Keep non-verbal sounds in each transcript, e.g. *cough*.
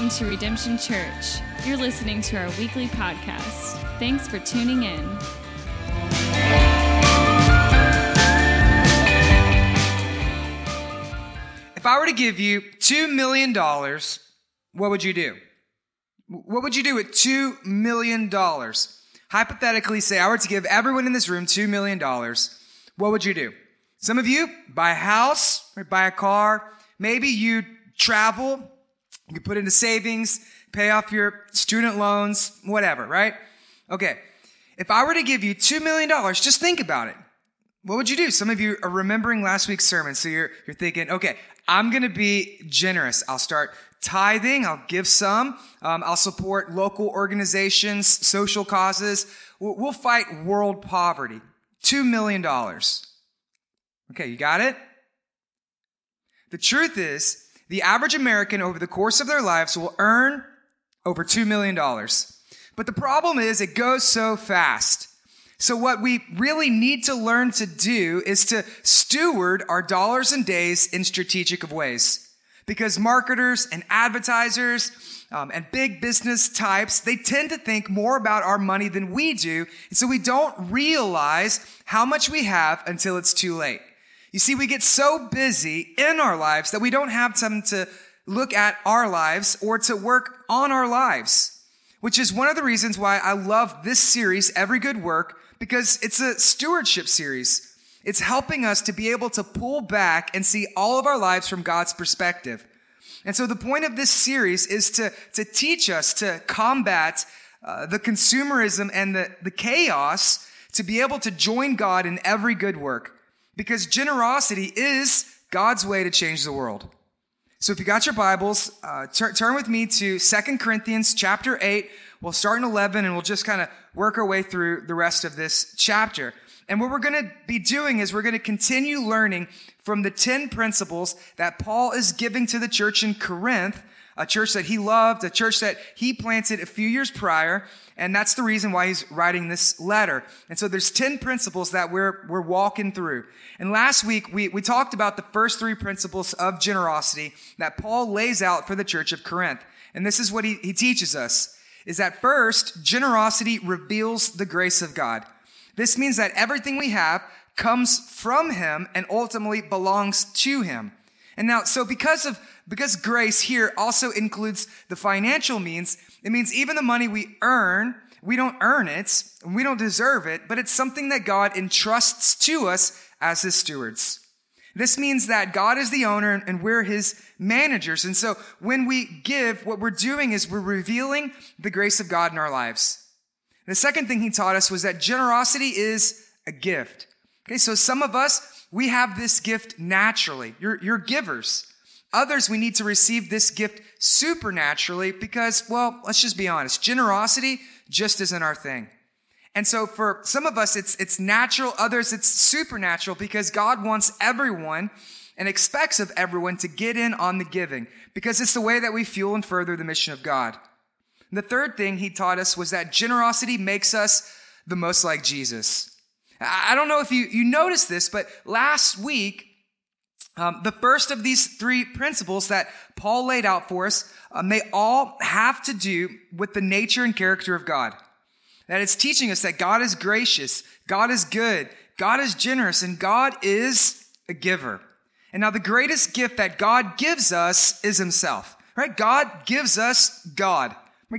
Welcome to Redemption Church. You're listening to our weekly podcast. Thanks for tuning in. If I were to give you $2 million, what would you do? What would you do with $2 million? Hypothetically, say I were to give everyone in this room $2 million, what would you do? Some of you buy a house, or buy a car. Maybe you travel, you can put into savings, pay off your student loans, whatever, right? Okay. If I were to give you $2 million, just think about it. What would you do? Some of you are remembering last week's sermon. So you're, you're thinking, okay, I'm going to be generous. I'll start tithing. I'll give some. Um, I'll support local organizations, social causes. We'll, we'll fight world poverty. $2 million. Okay, you got it? The truth is, the average American over the course of their lives will earn over $2 million. But the problem is it goes so fast. So what we really need to learn to do is to steward our dollars and days in strategic of ways. Because marketers and advertisers um, and big business types, they tend to think more about our money than we do. And so we don't realize how much we have until it's too late. You see, we get so busy in our lives that we don't have time to look at our lives or to work on our lives, which is one of the reasons why I love this series, Every Good Work, because it's a stewardship series. It's helping us to be able to pull back and see all of our lives from God's perspective. And so the point of this series is to, to teach us to combat uh, the consumerism and the, the chaos to be able to join God in every good work because generosity is God's way to change the world. So if you got your Bibles, uh, tur- turn with me to Second Corinthians chapter 8. We'll start in 11 and we'll just kind of work our way through the rest of this chapter. And what we're going to be doing is we're going to continue learning from the 10 principles that Paul is giving to the church in Corinth, a church that he loved, a church that he planted a few years prior. And that's the reason why he's writing this letter. And so there's 10 principles that we're, we're walking through. And last week we, we talked about the first three principles of generosity that Paul lays out for the church of Corinth. And this is what he, he teaches us is that first, generosity reveals the grace of God. This means that everything we have comes from him and ultimately belongs to him. And now, so because of, because grace here also includes the financial means, it means even the money we earn, we don't earn it, we don't deserve it, but it's something that God entrusts to us as his stewards. This means that God is the owner and we're his managers. And so when we give, what we're doing is we're revealing the grace of God in our lives. The second thing he taught us was that generosity is a gift. Okay, so some of us, we have this gift naturally. You're, you're givers. Others, we need to receive this gift supernaturally because, well, let's just be honest. Generosity just isn't our thing. And so for some of us, it's, it's natural. Others, it's supernatural because God wants everyone and expects of everyone to get in on the giving because it's the way that we fuel and further the mission of God. And the third thing he taught us was that generosity makes us the most like Jesus. I don't know if you, you noticed this, but last week, um, the first of these three principles that Paul laid out for us, um, they all have to do with the nature and character of God. That it's teaching us that God is gracious, God is good, God is generous, and God is a giver. And now the greatest gift that God gives us is himself, right? God gives us God.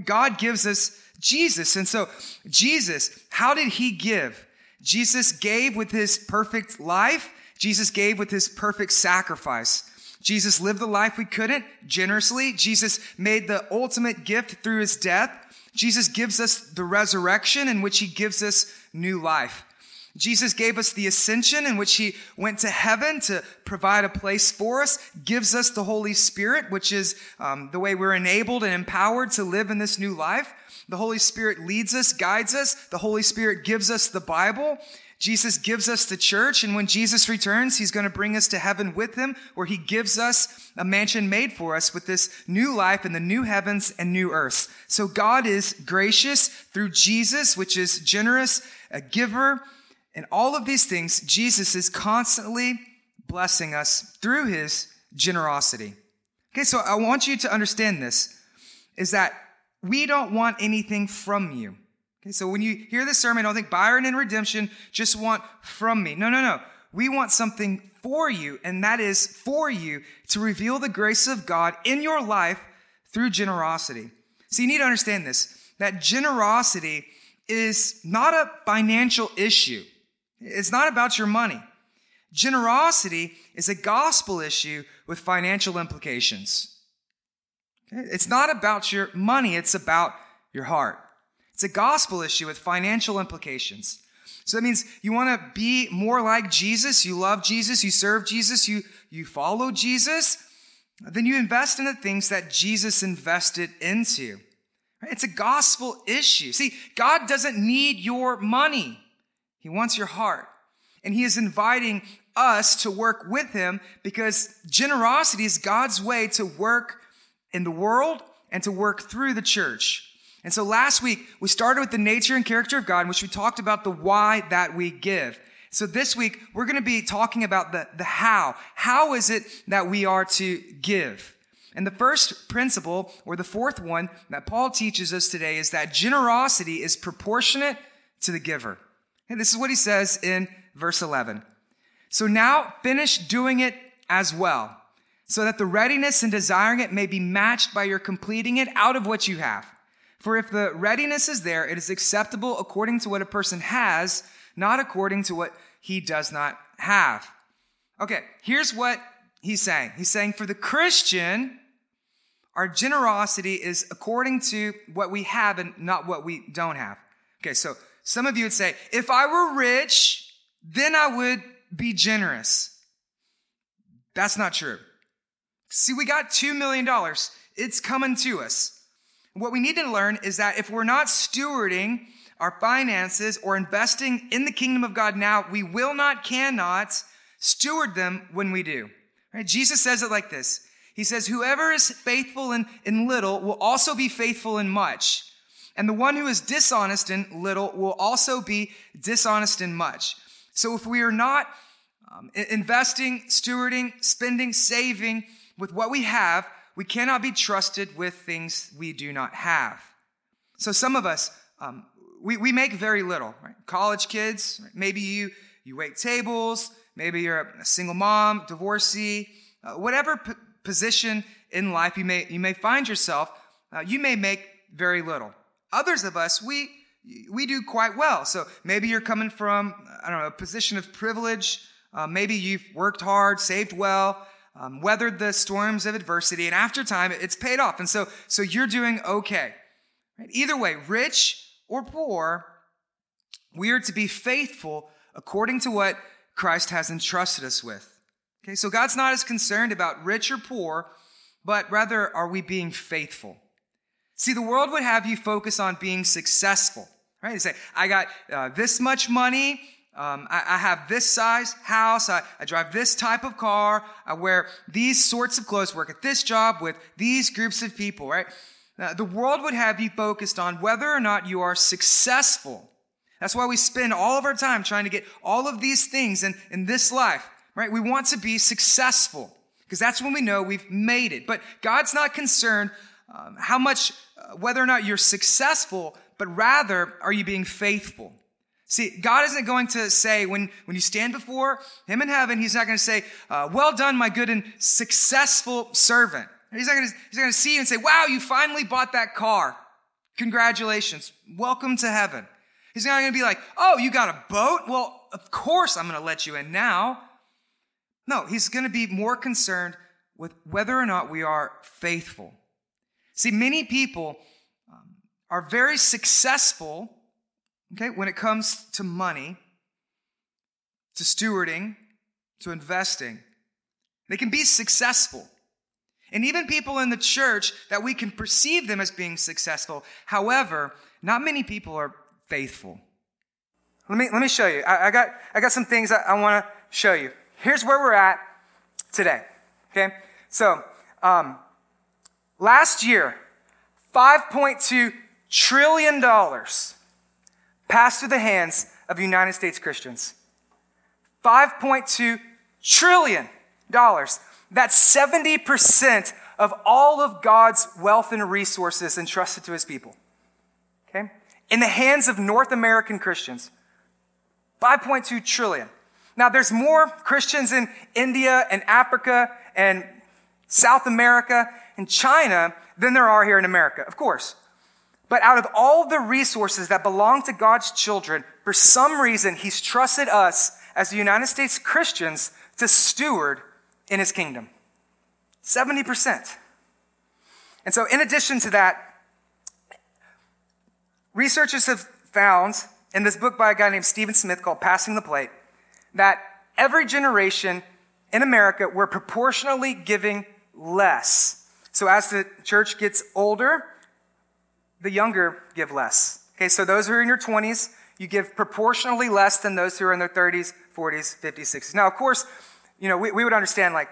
God gives us Jesus. And so Jesus, how did he give? Jesus gave with his perfect life. Jesus gave with his perfect sacrifice. Jesus lived the life we couldn't generously. Jesus made the ultimate gift through his death. Jesus gives us the resurrection in which he gives us new life. Jesus gave us the ascension in which he went to heaven to provide a place for us, gives us the Holy Spirit, which is um, the way we're enabled and empowered to live in this new life. The Holy Spirit leads us, guides us. The Holy Spirit gives us the Bible. Jesus gives us the church, and when Jesus returns, he's going to bring us to heaven with him, where he gives us a mansion made for us with this new life in the new heavens and new earth. So God is gracious through Jesus, which is generous, a giver, and all of these things, Jesus is constantly blessing us through his generosity. Okay, so I want you to understand this. is that we don't want anything from you. Okay, so when you hear this sermon, don't think Byron and redemption just want from me. No, no, no. We want something for you, and that is for you to reveal the grace of God in your life through generosity. So you need to understand this that generosity is not a financial issue, it's not about your money. Generosity is a gospel issue with financial implications. Okay? It's not about your money, it's about your heart. It's a gospel issue with financial implications. So that means you want to be more like Jesus, you love Jesus, you serve Jesus, you, you follow Jesus, then you invest in the things that Jesus invested into. It's a gospel issue. See, God doesn't need your money. He wants your heart. And he is inviting us to work with him because generosity is God's way to work in the world and to work through the church. And so last week, we started with the nature and character of God, in which we talked about the why that we give. So this week, we're going to be talking about the, the how. How is it that we are to give? And the first principle, or the fourth one that Paul teaches us today is that generosity is proportionate to the giver. And this is what he says in verse 11. So now finish doing it as well, so that the readiness and desiring it may be matched by your completing it out of what you have. For if the readiness is there, it is acceptable according to what a person has, not according to what he does not have. Okay, here's what he's saying. He's saying for the Christian, our generosity is according to what we have and not what we don't have. Okay, so some of you would say, if I were rich, then I would be generous. That's not true. See, we got $2 million. It's coming to us. What we need to learn is that if we're not stewarding our finances or investing in the kingdom of God now, we will not, cannot steward them when we do. Right? Jesus says it like this. He says, whoever is faithful in, in little will also be faithful in much. And the one who is dishonest in little will also be dishonest in much. So if we are not um, investing, stewarding, spending, saving with what we have, we cannot be trusted with things we do not have. So some of us, um, we, we make very little, right? College kids, right? maybe you, you wait tables, maybe you're a single mom, divorcee, uh, whatever p- position in life you may, you may find yourself, uh, you may make very little. Others of us, we, we do quite well. So maybe you're coming from, I don't know, a position of privilege. Uh, maybe you've worked hard, saved well, um, weathered the storms of adversity, and after time, it's paid off. And so, so you're doing okay. Right? Either way, rich or poor, we are to be faithful according to what Christ has entrusted us with. Okay, so God's not as concerned about rich or poor, but rather are we being faithful? See, the world would have you focus on being successful, right? They say, I got uh, this much money. Um, I, I, have this size house. I, I, drive this type of car. I wear these sorts of clothes, work at this job with these groups of people, right? Uh, the world would have you focused on whether or not you are successful. That's why we spend all of our time trying to get all of these things in, in this life, right? We want to be successful because that's when we know we've made it. But God's not concerned um, how much whether or not you're successful, but rather are you being faithful? See, God isn't going to say when, when you stand before Him in heaven, He's not going to say, uh, Well done, my good and successful servant. He's not, going to, he's not going to see you and say, Wow, you finally bought that car. Congratulations. Welcome to heaven. He's not going to be like, Oh, you got a boat? Well, of course I'm going to let you in now. No, He's going to be more concerned with whether or not we are faithful. See, many people um, are very successful, okay, when it comes to money, to stewarding, to investing. They can be successful. And even people in the church that we can perceive them as being successful. However, not many people are faithful. Let me, let me show you. I, I got, I got some things I, want to show you. Here's where we're at today. Okay? So, um, Last year, $5.2 trillion passed through the hands of United States Christians. $5.2 trillion. That's 70% of all of God's wealth and resources entrusted to his people. Okay? In the hands of North American Christians. 5.2 trillion. Now, there's more Christians in India and Africa and South America and China than there are here in America, of course. But out of all the resources that belong to God's children, for some reason, He's trusted us as the United States Christians to steward in His kingdom. 70%. And so, in addition to that, researchers have found in this book by a guy named Stephen Smith called Passing the Plate that every generation in America, we're proportionally giving less. So as the church gets older, the younger give less. Okay, so those who are in your 20s, you give proportionally less than those who are in their 30s, 40s, 50s, 60s. Now, of course, you know, we, we would understand like,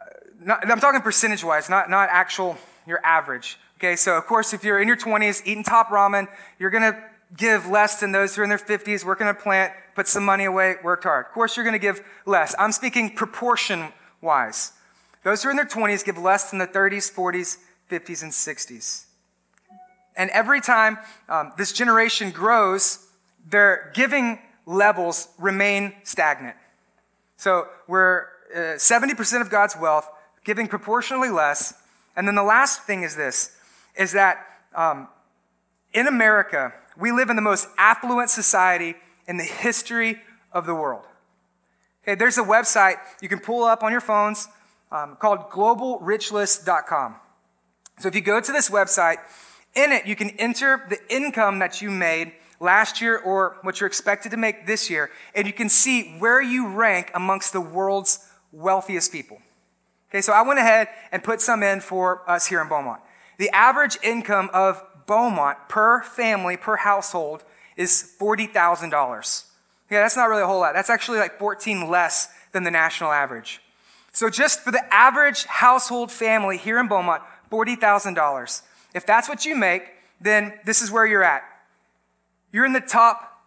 uh, not, I'm talking percentage wise, not, not actual, your average. Okay, so of course, if you're in your 20s eating top ramen, you're gonna give less than those who are in their 50s, working a plant, put some money away, worked hard. Of course, you're gonna give less. I'm speaking proportion wise. Those who are in their 20s give less than the 30s, 40s, 50s, and 60s. And every time um, this generation grows, their giving levels remain stagnant. So we're uh, 70% of God's wealth, giving proportionally less. And then the last thing is this, is that um, in America, we live in the most affluent society in the history of the world. Okay, there's a website you can pull up on your phones um, called globalrichlist.com. So if you go to this website, in it you can enter the income that you made last year or what you're expected to make this year, and you can see where you rank amongst the world's wealthiest people. Okay, so I went ahead and put some in for us here in Beaumont. The average income of Beaumont per family, per household, is $40,000. Yeah, that's not really a whole lot. That's actually like 14 less than the national average. So just for the average household family here in Beaumont, $40,000. If that's what you make, then this is where you're at. You're in the top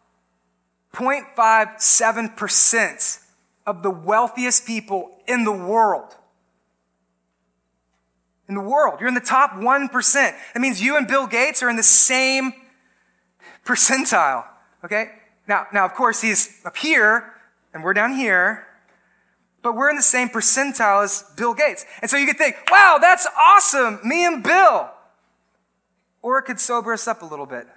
0.57% of the wealthiest people in the world. In the world. You're in the top 1%. That means you and Bill Gates are in the same percentile. Okay? Now, now, of course, he's up here and we're down here but we're in the same percentile as Bill Gates. And so you could think, wow, that's awesome, me and Bill. Or it could sober us up a little bit.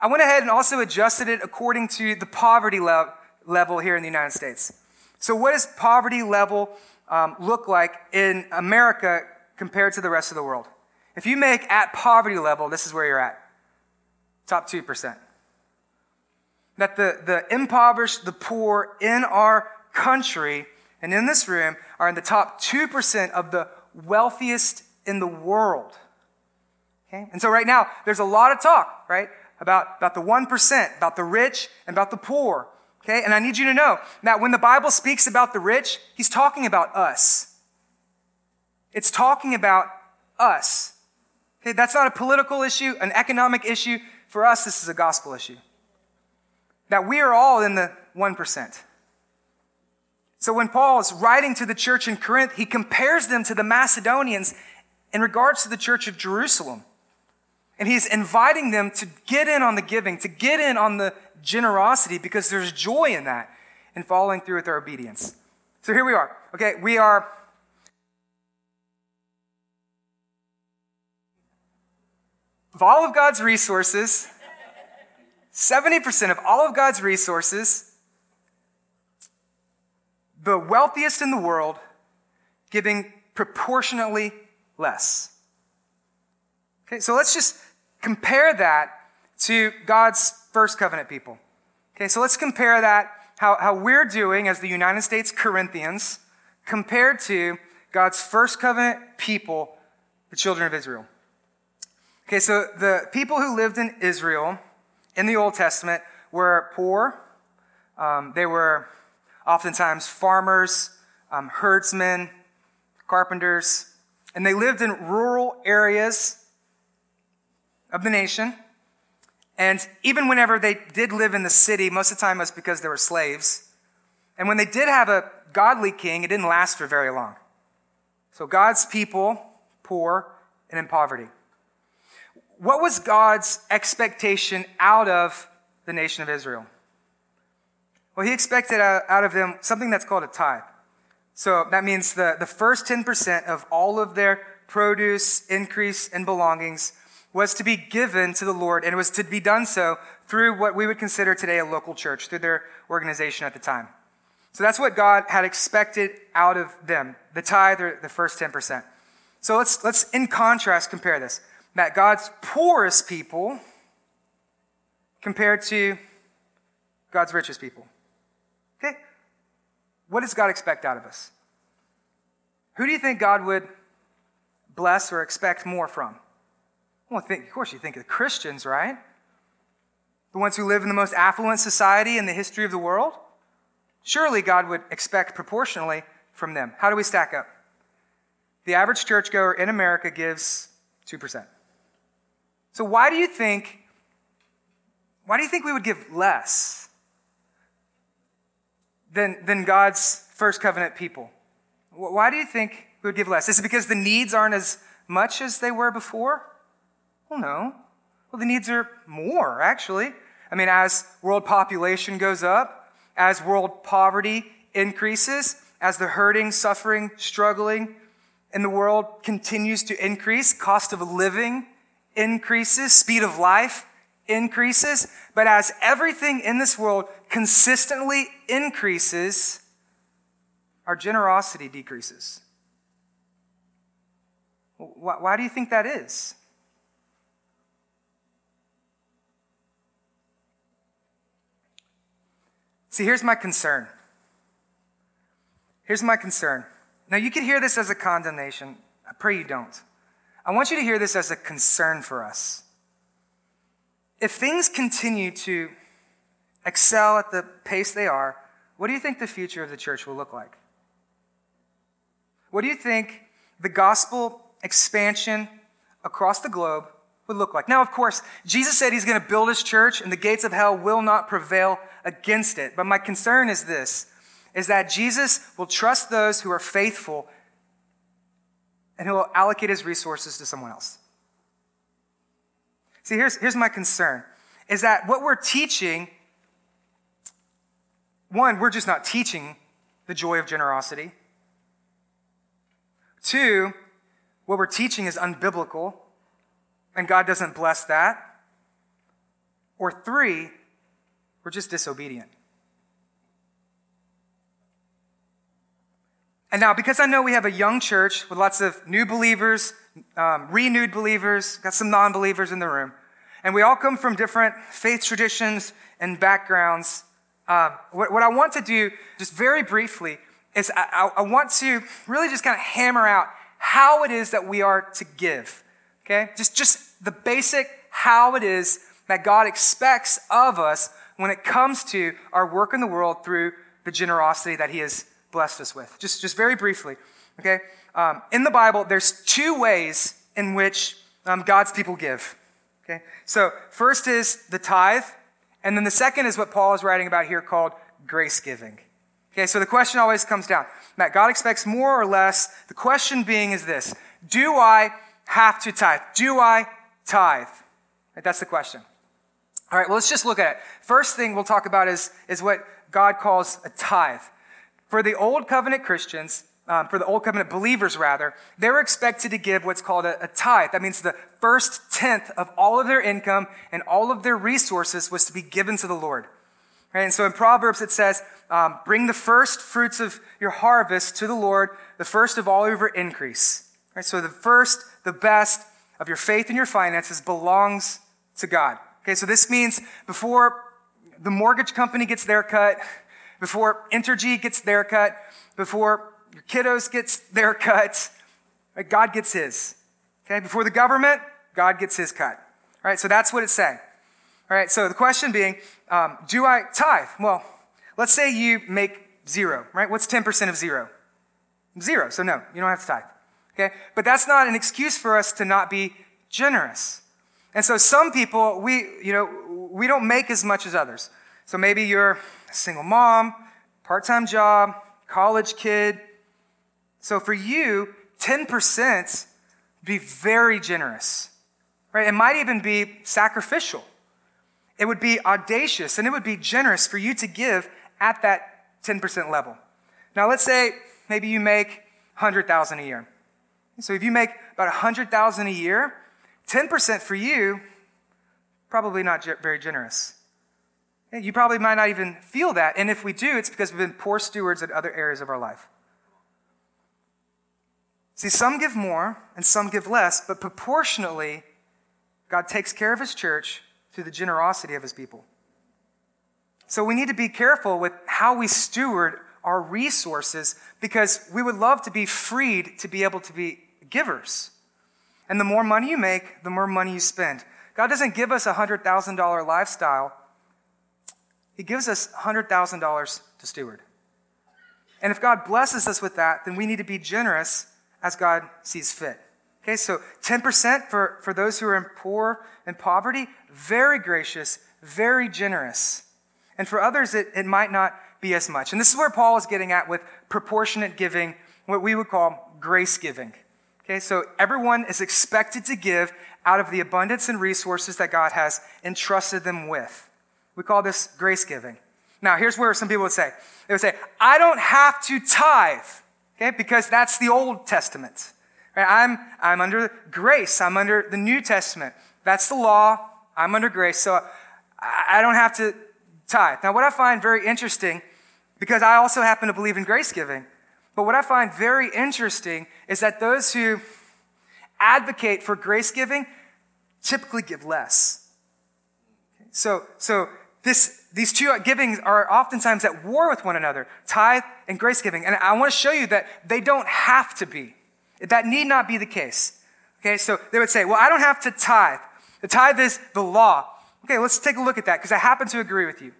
I went ahead and also adjusted it according to the poverty le- level here in the United States. So, what does poverty level um, look like in America compared to the rest of the world? If you make at poverty level, this is where you're at top 2%. That the, the impoverished, the poor in our country and in this room are in the top 2% of the wealthiest in the world. Okay? And so right now, there's a lot of talk, right? About, about the 1%, about the rich, and about the poor. Okay? And I need you to know that when the Bible speaks about the rich, he's talking about us. It's talking about us. Okay? That's not a political issue, an economic issue. For us, this is a gospel issue. That we are all in the 1%. So when Paul is writing to the church in Corinth, he compares them to the Macedonians in regards to the church of Jerusalem. And he's inviting them to get in on the giving, to get in on the generosity, because there's joy in that, in following through with our obedience. So here we are. Okay, we are. Of all of God's resources, 70% of all of God's resources the wealthiest in the world giving proportionately less. Okay, so let's just compare that to God's first covenant people. Okay, so let's compare that, how, how we're doing as the United States Corinthians, compared to God's first covenant people, the children of Israel. Okay, so the people who lived in Israel in the Old Testament were poor, um, they were oftentimes farmers, um, herdsmen, carpenters, and they lived in rural areas of the nation. And even whenever they did live in the city, most of the time it was because they were slaves. And when they did have a godly king, it didn't last for very long. So God's people poor, and in poverty. What was God's expectation out of the nation of Israel? Well, he expected out of them something that's called a tithe. So that means the, the first 10% of all of their produce, increase, and belongings was to be given to the Lord, and it was to be done so through what we would consider today a local church, through their organization at the time. So that's what God had expected out of them, the tithe or the first 10%. So let's, let's in contrast compare this. That God's poorest people compared to God's richest people. Okay? What does God expect out of us? Who do you think God would bless or expect more from? Well, think, of course, you think of the Christians, right? The ones who live in the most affluent society in the history of the world? Surely God would expect proportionally from them. How do we stack up? The average churchgoer in America gives 2%. So why do you think why do you think we would give less than, than God's first covenant people? Why do you think we would give less? Is it because the needs aren't as much as they were before? Well, no. Well, the needs are more, actually. I mean, as world population goes up, as world poverty increases, as the hurting, suffering, struggling in the world continues to increase, cost of living increases, speed of life increases, but as everything in this world consistently increases, our generosity decreases. Why do you think that is? See, here's my concern. Here's my concern. Now, you can hear this as a condemnation. I pray you don't. I want you to hear this as a concern for us. If things continue to excel at the pace they are, what do you think the future of the church will look like? What do you think the gospel expansion across the globe would look like? Now, of course, Jesus said he's going to build his church and the gates of hell will not prevail against it. But my concern is this is that Jesus will trust those who are faithful and he'll allocate his resources to someone else. See, here's, here's my concern is that what we're teaching, one, we're just not teaching the joy of generosity. Two, what we're teaching is unbiblical, and God doesn't bless that. Or three, we're just disobedient. And now, because I know we have a young church with lots of new believers, um, renewed believers, got some non believers in the room, and we all come from different faith traditions and backgrounds, uh, what, what, I want to do, just very briefly, is I, I want to really just kind of hammer out how it is that we are to give. Okay? Just, just the basic how it is that God expects of us when it comes to our work in the world through the generosity that He has blessed us with. Just, just very briefly, okay? Um, in the Bible, there's two ways in which um, God's people give. Okay? So, first is the tithe, and then the second is what Paul is writing about here called grace giving. Okay, so the question always comes down Matt, God expects more or less. The question being is this Do I have to tithe? Do I tithe? That's the question. All right, well, let's just look at it. First thing we'll talk about is, is what God calls a tithe. For the Old Covenant Christians, um, for the Old Covenant believers, rather, they were expected to give what's called a, a tithe. That means the first tenth of all of their income and all of their resources was to be given to the Lord. And so in Proverbs it says, um, bring the first fruits of your harvest to the Lord, the first of all of your increase. Right? So the first, the best of your faith and your finances belongs to God. Okay, so this means before the mortgage company gets their cut, before Entergy gets their cut, before your kiddos gets their cut, right, God gets his. Okay, before the government, God gets his cut. All right, so that's what it's saying. All right, so the question being, um, do I tithe? Well, let's say you make zero, right? What's 10% of zero? Zero, so no, you don't have to tithe. Okay, but that's not an excuse for us to not be generous. And so some people, we, you know, we don't make as much as others. So maybe you're a single mom, part time job, college kid. So for you, 10% be very generous, right? It might even be sacrificial. It would be audacious and it would be generous for you to give at that 10% level. Now, let's say maybe you make 100,000 a year. So if you make about 100,000 a year, 10% for you, probably not very generous. You probably might not even feel that. And if we do, it's because we've been poor stewards in other areas of our life. See, some give more and some give less, but proportionately, God takes care of his church through the generosity of his people. So we need to be careful with how we steward our resources because we would love to be freed to be able to be givers. And the more money you make, the more money you spend. God doesn't give us a $100,000 lifestyle, He gives us $100,000 to steward. And if God blesses us with that, then we need to be generous as God sees fit. Okay, so 10% for, for those who are in poor and poverty, very gracious, very generous. And for others, it, it might not be as much. And this is where Paul is getting at with proportionate giving, what we would call grace giving. Okay, so everyone is expected to give out of the abundance and resources that God has entrusted them with. We call this grace giving. Now, here's where some people would say, they would say, I don't have to tithe, okay, because that's the Old Testament. Right? I'm, I'm under grace. I'm under the New Testament. That's the law. I'm under grace. So I don't have to tithe. Now, what I find very interesting, because I also happen to believe in grace giving, but what I find very interesting is that those who advocate for grace giving typically give less. So, so this, these two givings are oftentimes at war with one another, tithe and grace giving. And I want to show you that they don't have to be. That need not be the case. Okay, so they would say, well, I don't have to tithe. The tithe is the law. Okay, let's take a look at that because I happen to agree with you.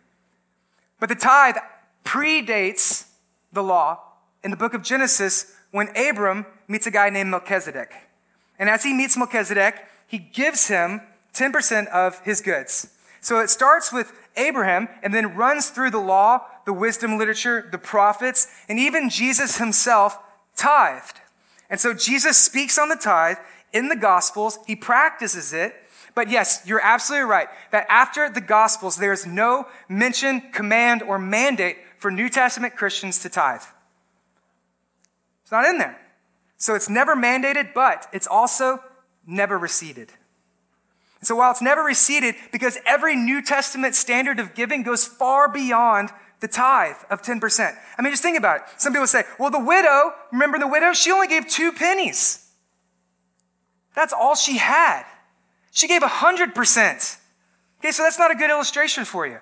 But the tithe predates the law in the book of Genesis when Abram meets a guy named Melchizedek. And as he meets Melchizedek, he gives him 10% of his goods. So it starts with Abraham and then runs through the law, the wisdom literature, the prophets, and even Jesus himself tithed. And so Jesus speaks on the tithe in the Gospels. He practices it. But yes, you're absolutely right that after the Gospels, there is no mention, command, or mandate for New Testament Christians to tithe. It's not in there. So it's never mandated, but it's also never receded. So while it's never receded, because every New Testament standard of giving goes far beyond the tithe of 10%. I mean, just think about it. Some people say, well, the widow, remember the widow? She only gave two pennies. That's all she had. She gave 100%. Okay, so that's not a good illustration for you.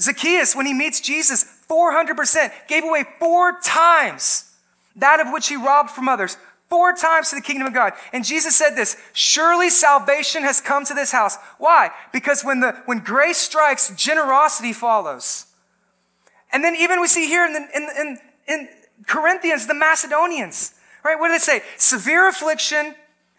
Zacchaeus, when he meets Jesus, 400%, gave away four times that of which he robbed from others, four times to the kingdom of God. And Jesus said this, surely salvation has come to this house. Why? Because when the, when grace strikes, generosity follows. And then even we see here in, the, in, in, in Corinthians, the Macedonians, right? What did they say? Severe affliction,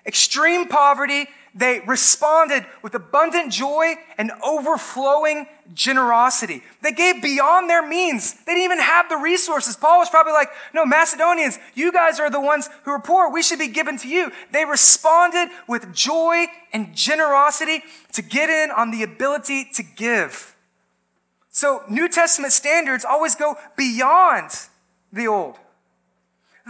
extreme poverty. They responded with abundant joy and overflowing generosity. They gave beyond their means. They didn't even have the resources. Paul was probably like, no, Macedonians, you guys are the ones who are poor. We should be given to you. They responded with joy and generosity to get in on the ability to give. So New Testament standards always go beyond the old.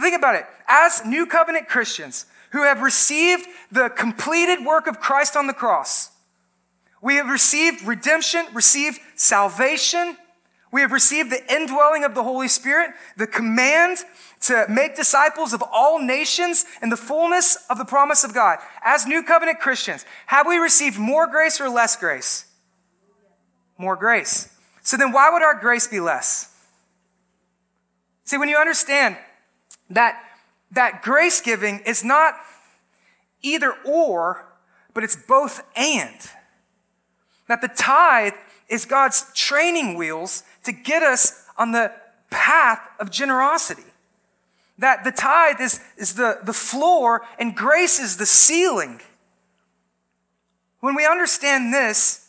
Think about it. As New Covenant Christians who have received the completed work of Christ on the cross, we have received redemption, received salvation. We have received the indwelling of the Holy Spirit, the command to make disciples of all nations and the fullness of the promise of God. As New Covenant Christians, have we received more grace or less grace? More grace. So then why would our grace be less? See, when you understand that, that grace giving is not either or, but it's both and. That the tithe is God's training wheels to get us on the path of generosity. That the tithe is, is the, the floor and grace is the ceiling. When we understand this,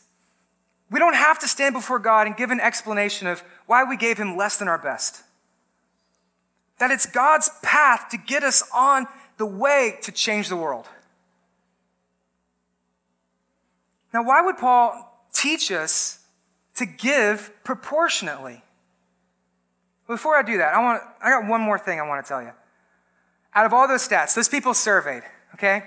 we don't have to stand before God and give an explanation of why we gave him less than our best. That it's God's path to get us on the way to change the world. Now, why would Paul teach us to give proportionately? Before I do that, I want I got one more thing I want to tell you. Out of all those stats, those people surveyed, okay?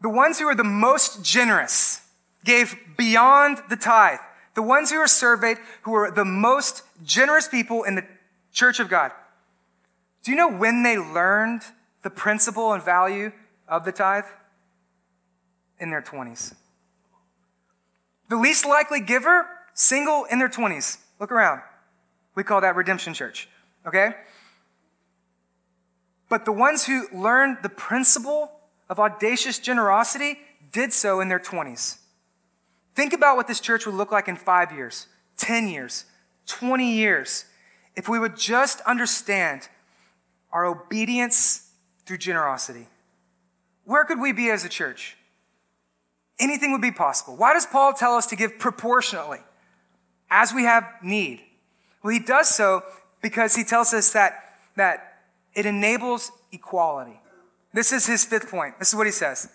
The ones who were the most generous gave beyond the tithe. The ones who were surveyed who were the most generous people in the church of God. Do you know when they learned the principle and value of the tithe? In their 20s. The least likely giver, single in their 20s. Look around. We call that redemption church, okay? But the ones who learned the principle of audacious generosity did so in their 20s. Think about what this church would look like in five years, 10 years, 20 years, if we would just understand our obedience through generosity. Where could we be as a church? Anything would be possible. Why does Paul tell us to give proportionately as we have need? Well, he does so because he tells us that, that it enables equality. This is his fifth point. This is what he says.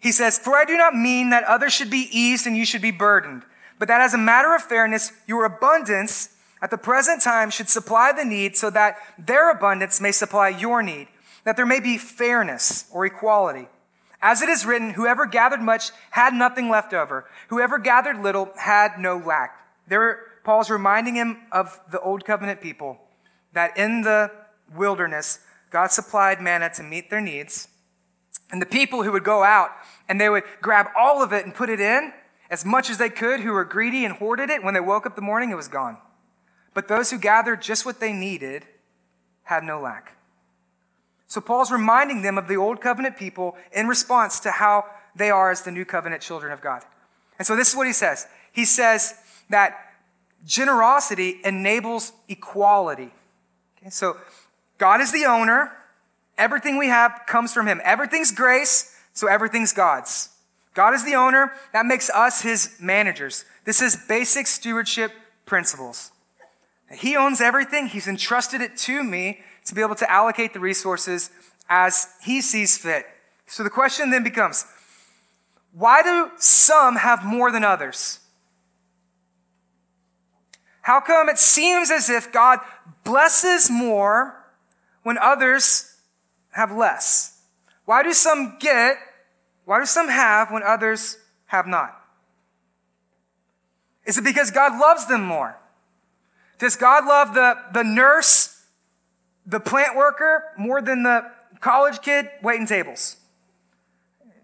He says, For I do not mean that others should be eased and you should be burdened, but that as a matter of fairness, your abundance at the present time should supply the need so that their abundance may supply your need, that there may be fairness or equality. As it is written, whoever gathered much had nothing left over. Whoever gathered little had no lack. There, Paul's reminding him of the old covenant people that in the wilderness, God supplied manna to meet their needs. And the people who would go out and they would grab all of it and put it in as much as they could, who were greedy and hoarded it, when they woke up the morning, it was gone. But those who gathered just what they needed had no lack. So Paul's reminding them of the old covenant people in response to how they are as the new covenant children of God. And so this is what he says. He says that generosity enables equality. Okay, so God is the owner. Everything we have comes from him. Everything's grace, so everything's God's. God is the owner. That makes us his managers. This is basic stewardship principles. He owns everything. He's entrusted it to me to be able to allocate the resources as he sees fit. So the question then becomes why do some have more than others? How come it seems as if God blesses more when others have less? Why do some get, why do some have when others have not? Is it because God loves them more? Does God love the, the nurse the plant worker more than the college kid waiting tables?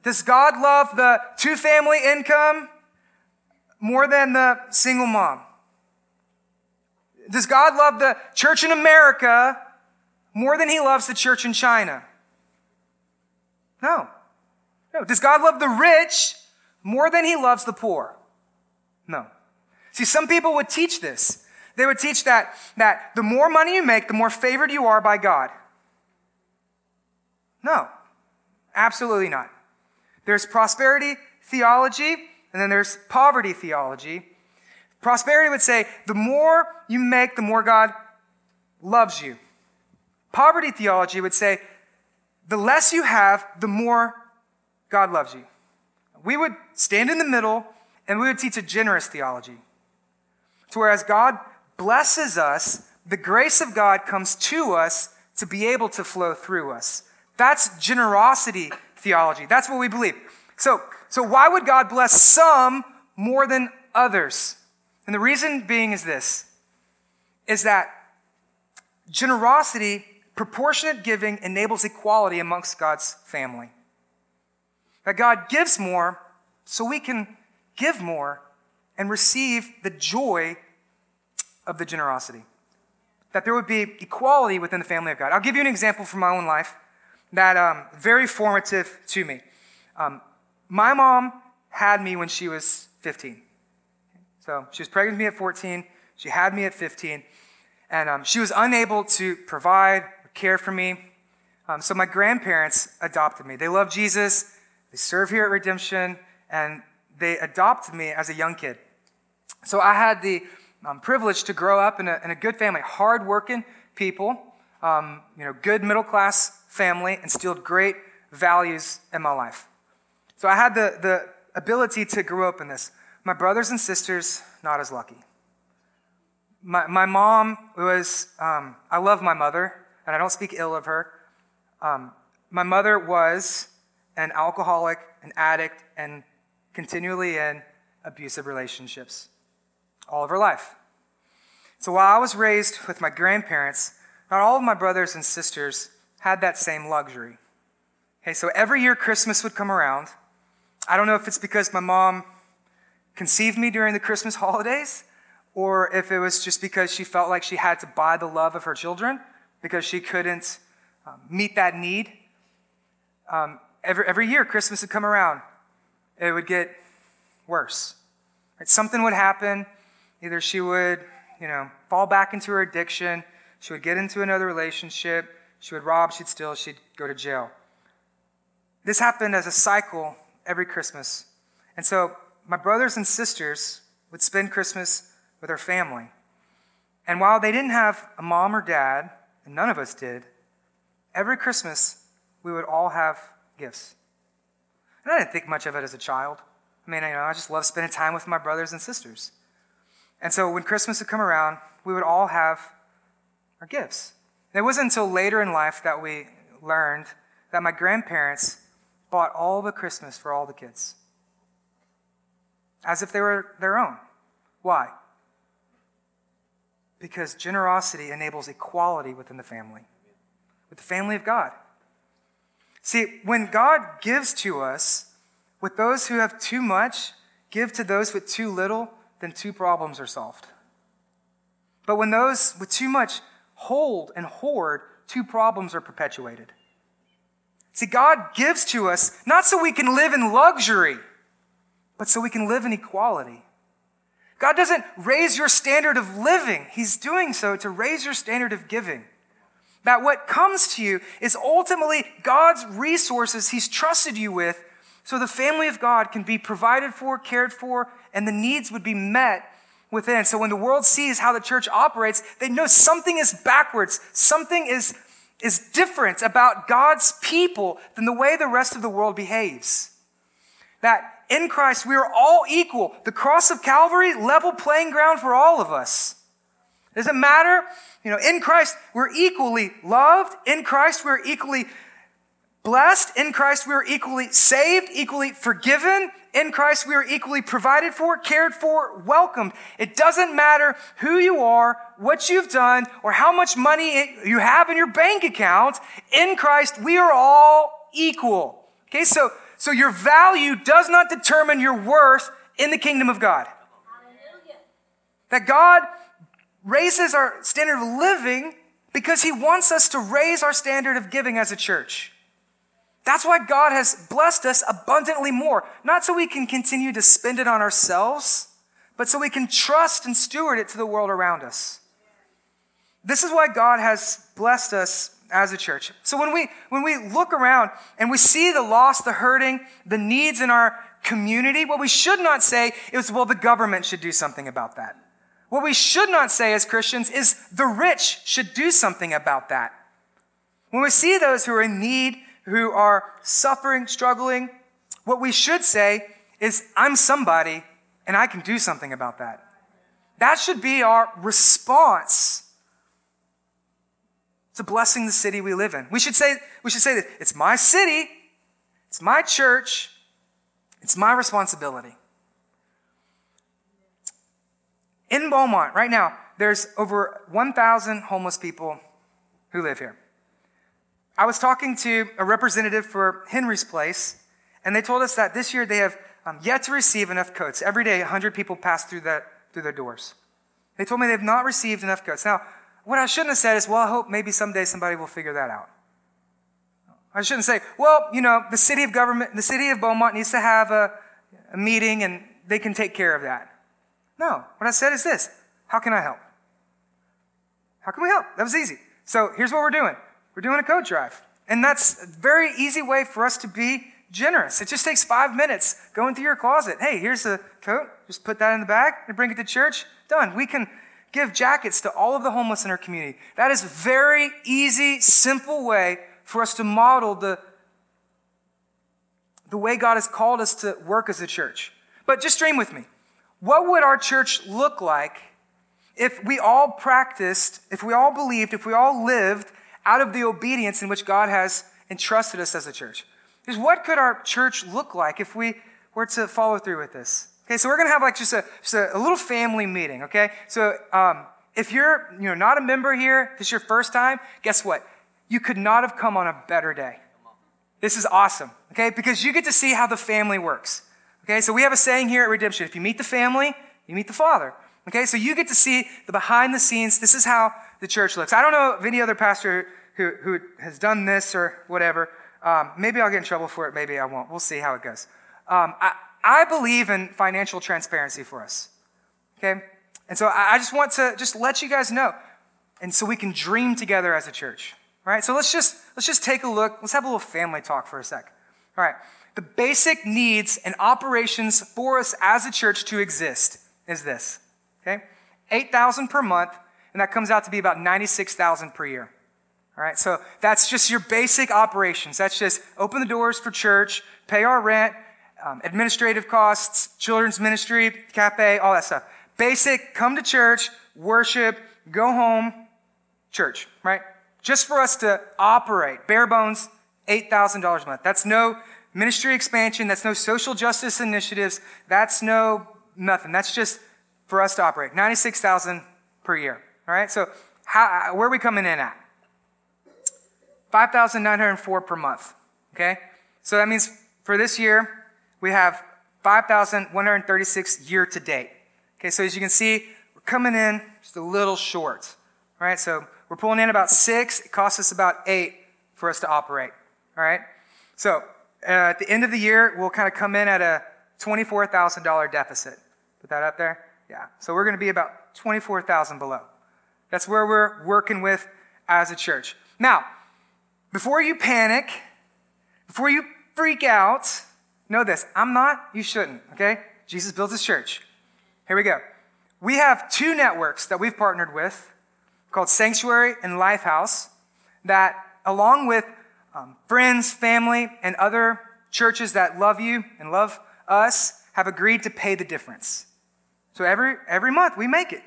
Does God love the two family income more than the single mom? Does God love the church in America more than he loves the church in China? No. No. Does God love the rich more than he loves the poor? No. See, some people would teach this. They would teach that, that the more money you make, the more favored you are by God. No, absolutely not. There's prosperity theology, and then there's poverty theology. Prosperity would say the more you make, the more God loves you. Poverty theology would say the less you have, the more God loves you. We would stand in the middle and we would teach a generous theology. To whereas God blesses us, the grace of God comes to us to be able to flow through us. That's generosity theology. That's what we believe. So, so why would God bless some more than others? And the reason being is this, is that generosity, proportionate giving enables equality amongst God's family. That God gives more so we can give more and receive the joy of the generosity. That there would be equality within the family of God. I'll give you an example from my own life that um, very formative to me. Um, my mom had me when she was 15. So she was pregnant with me at 14. She had me at 15. And um, she was unable to provide or care for me. Um, so my grandparents adopted me. They love Jesus. They serve here at Redemption. And they adopted me as a young kid. So I had the I'm privileged to grow up in a, in a good family, hardworking people, um, you know, good middle class family, and instilled great values in my life. So I had the, the ability to grow up in this. My brothers and sisters, not as lucky. My, my mom was, um, I love my mother, and I don't speak ill of her. Um, my mother was an alcoholic, an addict, and continually in abusive relationships all of her life. So while I was raised with my grandparents, not all of my brothers and sisters had that same luxury. Okay, so every year Christmas would come around. I don't know if it's because my mom conceived me during the Christmas *laughs* holidays or if it was just because she felt like she had to buy the love of her children because she couldn't um, meet that need. Um, every, every year Christmas would come around, it would get worse. Right? Something would happen. Either she would, you know, fall back into her addiction, she would get into another relationship, she would rob, she'd steal, she'd go to jail. This happened as a cycle every Christmas. And so my brothers and sisters would spend Christmas with their family. And while they didn't have a mom or dad, and none of us did, every Christmas we would all have gifts. And I didn't think much of it as a child. I mean, you know, I just love spending time with my brothers and sisters. And so when Christmas would come around, we would all have our gifts. And it wasn't until later in life that we learned that my grandparents bought all the Christmas for all the kids. As if they were their own. Why? Because generosity enables equality within the family, with the family of God. See, when God gives to us, with those who have too much, give to those with too little, then two problems are solved. But when those with too much hold and hoard, two problems are perpetuated. See, God gives to us not so we can live in luxury, but so we can live in equality. God doesn't raise your standard of living, He's doing so to raise your standard of giving. That what comes to you is ultimately God's resources He's trusted you with so the family of God can be provided for, cared for, and the needs would be met within. So when the world sees how the church operates, they know something is backwards, something is, is different about God's people than the way the rest of the world behaves. That in Christ we are all equal. The cross of Calvary, level playing ground for all of us. Does it matter? You know, in Christ we're equally loved. In Christ we're equally blessed. In Christ, we are equally saved, equally forgiven. In Christ, we are equally provided for, cared for, welcomed. It doesn't matter who you are, what you've done, or how much money you have in your bank account. In Christ, we are all equal. Okay, so, so your value does not determine your worth in the kingdom of God. That God raises our standard of living because he wants us to raise our standard of giving as a church. That's why God has blessed us abundantly more. Not so we can continue to spend it on ourselves, but so we can trust and steward it to the world around us. This is why God has blessed us as a church. So when we, when we look around and we see the lost, the hurting, the needs in our community, what we should not say is, well, the government should do something about that. What we should not say as Christians is the rich should do something about that. When we see those who are in need, who are suffering, struggling, what we should say is, I'm somebody and I can do something about that. That should be our response to blessing the city we live in. We should say, we should say that it's my city, it's my church, it's my responsibility. In Beaumont, right now, there's over 1,000 homeless people who live here. I was talking to a representative for Henry's Place, and they told us that this year they have um, yet to receive enough coats. Every day, 100 people pass through, that, through their doors. They told me they've not received enough coats. Now, what I shouldn't have said is, well, I hope maybe someday somebody will figure that out. I shouldn't say, well, you know, the city of government, the city of Beaumont needs to have a, a meeting and they can take care of that. No, what I said is this how can I help? How can we help? That was easy. So here's what we're doing we're doing a coat drive. And that's a very easy way for us to be generous. It just takes five minutes going through your closet. Hey, here's a coat. Just put that in the bag and bring it to church. Done. We can give jackets to all of the homeless in our community. That is a very easy, simple way for us to model the, the way God has called us to work as a church. But just dream with me. What would our church look like if we all practiced, if we all believed, if we all lived out of the obedience in which God has entrusted us as a church? Because what could our church look like if we were to follow through with this? Okay, so we're to have like just a, just a, a little family meeting, okay? So um, if you're you know, not a member here, this is your first time, guess what? You could not have come on a better day. This is awesome, okay? Because you get to see how the family works. Okay, so we have a saying here at Redemption if you meet the family, you meet the Father. Okay, so you get to see the behind the scenes. This is how the church looks. I don't know of any other pastor who, who has done this or whatever. Um, maybe I'll get in trouble for it, maybe I won't. We'll see how it goes. Um, I, I believe in financial transparency for us. Okay? And so I, I just want to just let you guys know. And so we can dream together as a church. All right? So let's just let's just take a look. Let's have a little family talk for a sec. All right. The basic needs and operations for us as a church to exist is this. Okay? 8,000 per month, and that comes out to be about 96,000 per year. All right? So that's just your basic operations. That's just open the doors for church, pay our rent, um, administrative costs, children's ministry, cafe, all that stuff. Basic, come to church, worship, go home, church, right? Just for us to operate, bare bones, $8,000 a month. That's no ministry expansion. That's no social justice initiatives. That's no nothing. That's just for us to operate. 96,000 per year. All right. So how, where are we coming in at? 5,904 per month. Okay. So that means for this year, we have 5,136 year to date. Okay. So as you can see, we're coming in just a little short. All right. So we're pulling in about six. It costs us about eight for us to operate. All right. So uh, at the end of the year, we'll kind of come in at a $24,000 deficit. Put that up there? Yeah. So we're going to be about 24,000 below. That's where we're working with as a church. Now, before you panic, before you freak out, know this. I'm not, you shouldn't, okay? Jesus builds his church. Here we go. We have two networks that we've partnered with called Sanctuary and Lifehouse that, along with um, friends, family, and other churches that love you and love us have agreed to pay the difference. So every, every month we make it.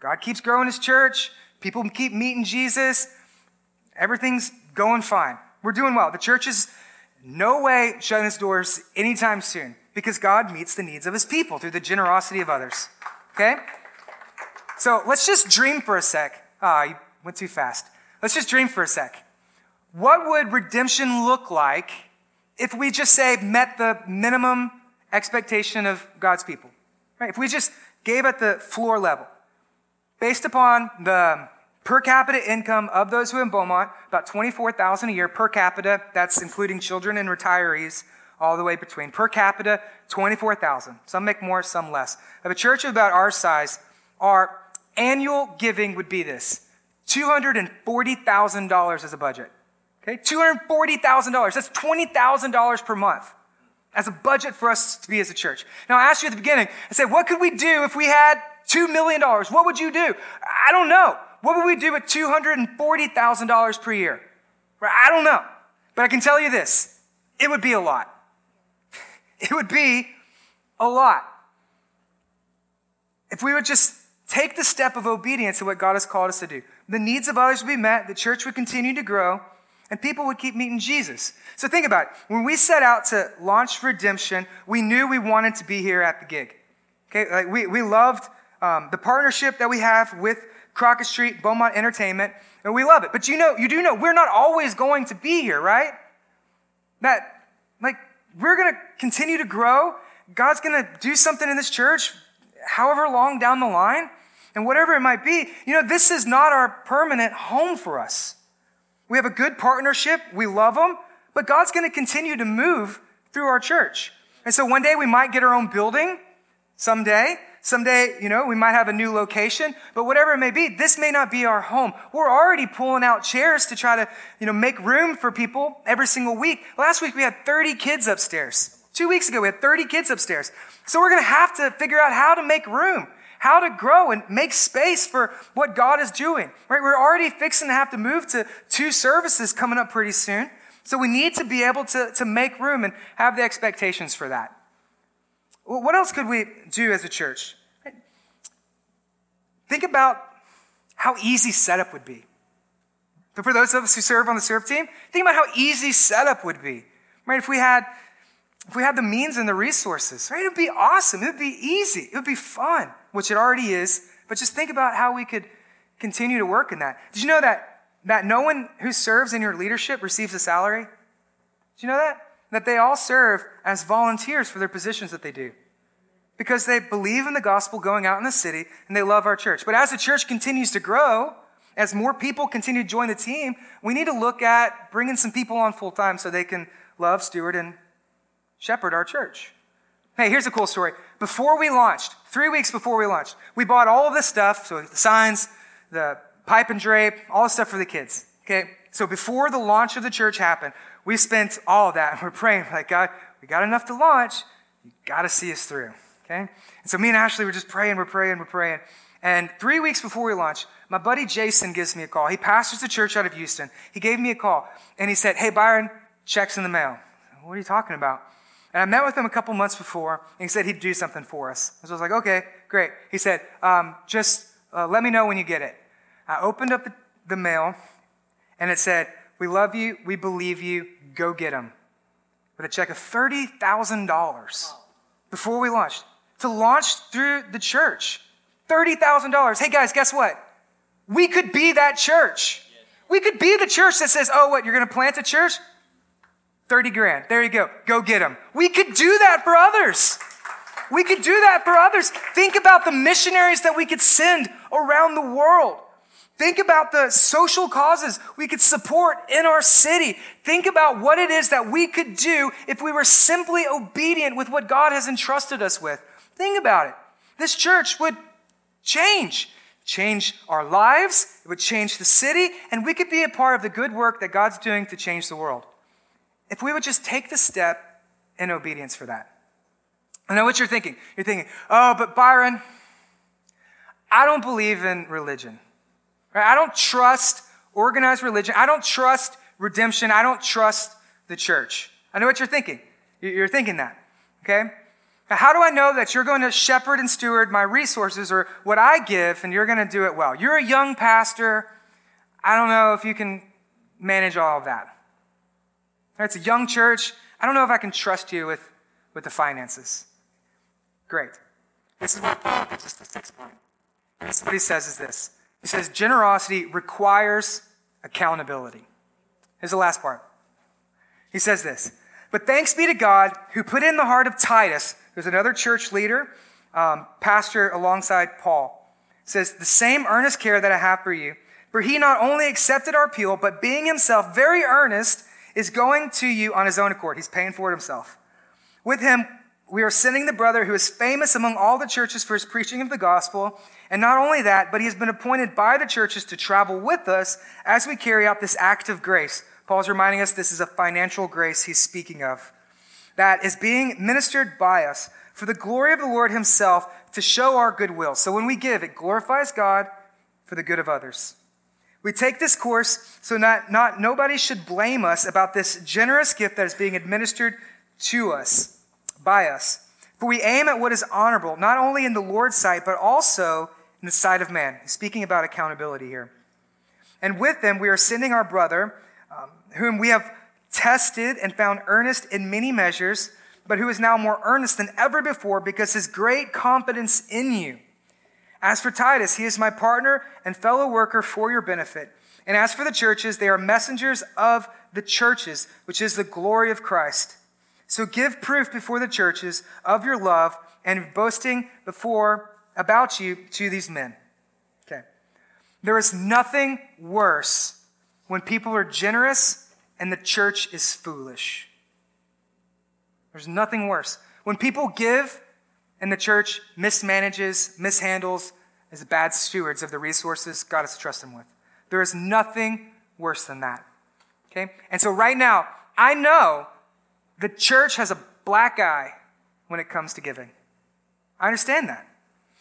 God keeps growing his church. People keep meeting Jesus. Everything's going fine. We're doing well. The church is no way shutting its doors anytime soon because God meets the needs of his people through the generosity of others. Okay? So let's just dream for a sec. Ah, you went too fast. Let's just dream for a sec. What would redemption look like if we just say met the minimum expectation of God's people? Right? If we just gave at the floor level, based upon the per capita income of those who are in Beaumont, about 24,000 a year per capita, that's including children and retirees, all the way between. Per capita, 24,000. Some make more, some less. Of a church of about our size, our annual giving would be this $240,000 as a budget. Okay, $240,000. That's $20,000 per month as a budget for us to be as a church. Now, I asked you at the beginning, I said, what could we do if we had $2 million? What would you do? I don't know. What would we do with $240,000 per year? I don't know. But I can tell you this it would be a lot. *laughs* It would be a lot. If we would just take the step of obedience to what God has called us to do, the needs of others would be met, the church would continue to grow, and people would keep meeting Jesus. So think about it. When we set out to launch redemption, we knew we wanted to be here at the gig. Okay, like we, we loved um, the partnership that we have with Crockett Street, Beaumont Entertainment, and we love it. But you know, you do know we're not always going to be here, right? That, like, we're going to continue to grow. God's going to do something in this church, however long down the line, and whatever it might be. You know, this is not our permanent home for us. We have a good partnership. We love them. But God's going to continue to move through our church. And so one day we might get our own building. Someday. Someday, you know, we might have a new location. But whatever it may be, this may not be our home. We're already pulling out chairs to try to, you know, make room for people every single week. Last week we had 30 kids upstairs. Two weeks ago we had 30 kids upstairs. So we're going to have to figure out how to make room how to grow and make space for what God is doing. Right? We're already fixing to have to move to two services coming up pretty soon. So we need to be able to, to make room and have the expectations for that. What else could we do as a church? Think about how easy setup would be. But for those of us who serve on the serve team, think about how easy setup would be. Right? If we had if we had the means and the resources, right? It would be awesome. It would be easy. It would be fun, which it already is. But just think about how we could continue to work in that. Did you know that, that no one who serves in your leadership receives a salary? Did you know that? That they all serve as volunteers for their positions that they do. Because they believe in the gospel going out in the city and they love our church. But as the church continues to grow, as more people continue to join the team, we need to look at bringing some people on full time so they can love, steward, and shepherd our church. Hey, here's a cool story. Before we launched, three weeks before we launched, we bought all of this stuff, so the signs, the pipe and drape, all the stuff for the kids. Okay? So before the launch of the church happened, we spent all of that and *laughs* we're praying, like, God, we got enough to launch. You got to see us through. Okay? And so me and Ashley were just praying, we're praying, we're praying. And three weeks before we launched, my buddy Jason gives me a call. He pastors a church out of Houston. He gave me a call and he said, Hey, Byron, checks in the mail. What are you talking about? And I met with him a couple months before, and he said he'd do something for us. So I was like, okay, great. He said, um, just uh, let me know when you get it. I opened up the, the mail, and it said, we love you, we believe you, go get them. With a check of $30,000 before we launched. To launch through the church. $30,000. Hey guys, guess what? We could be that church. We could be the church that says, oh, what, you're going to plant a church? 30 grand. There you go. Go get them. We could do that for others. We could do that for others. Think about the missionaries that we could send around the world. Think about the social causes we could support in our city. Think about what it is that we could do if we were simply obedient with what God has entrusted us with. Think about it. This church would change, change our lives, it would change the city, and we could be a part of the good work that God's doing to change the world if we would just take the step in obedience for that. I know what you're thinking. You're thinking, oh, but Byron, I don't believe in religion. Right? I don't trust organized religion. I don't trust redemption. I don't trust the church. I know what you're thinking. You're thinking that. Okay? Now, how do I know that you're going to shepherd and steward my resources or what I give and you're going to do it well? You're a young pastor. I don't know if you can manage all of that. It's a young church. I don't know if I can trust you with, with the finances. Great. This is what Paul gives us the sixth point. What he says is this. He says, generosity requires accountability. Here's the last part. He says this. But thanks be to God who put in the heart of Titus, who's another church leader, um, pastor alongside Paul, says, the same earnest care that I have for you. For he not only accepted our appeal, but being himself very earnest, is going to you on his own accord. He's paying for it himself. With him, we are sending the brother who is famous among all the churches for his preaching of the gospel. And not only that, but he has been appointed by the churches to travel with us as we carry out this act of grace. Paul's reminding us this is a financial grace he's speaking of. That is being ministered by us for the glory of the Lord himself to show our goodwill. So when we give, it glorifies God for the good of others. We take this course so not, not nobody should blame us about this generous gift that is being administered to us, by us. For we aim at what is honorable, not only in the Lord's sight, but also in the sight of man. speaking about accountability here. And with them, we are sending our brother, um, whom we have tested and found earnest in many measures, but who is now more earnest than ever before because his great confidence in you as for Titus, he is my partner and fellow worker for your benefit. And as for the churches, they are messengers of the churches, which is the glory of Christ. So give proof before the churches of your love and boasting before about you to these men. Okay. There is nothing worse when people are generous and the church is foolish. There's nothing worse. When people give and the church mismanages, mishandles, is bad stewards of the resources God has trusted them with. There is nothing worse than that. Okay? And so right now, I know the church has a black eye when it comes to giving. I understand that.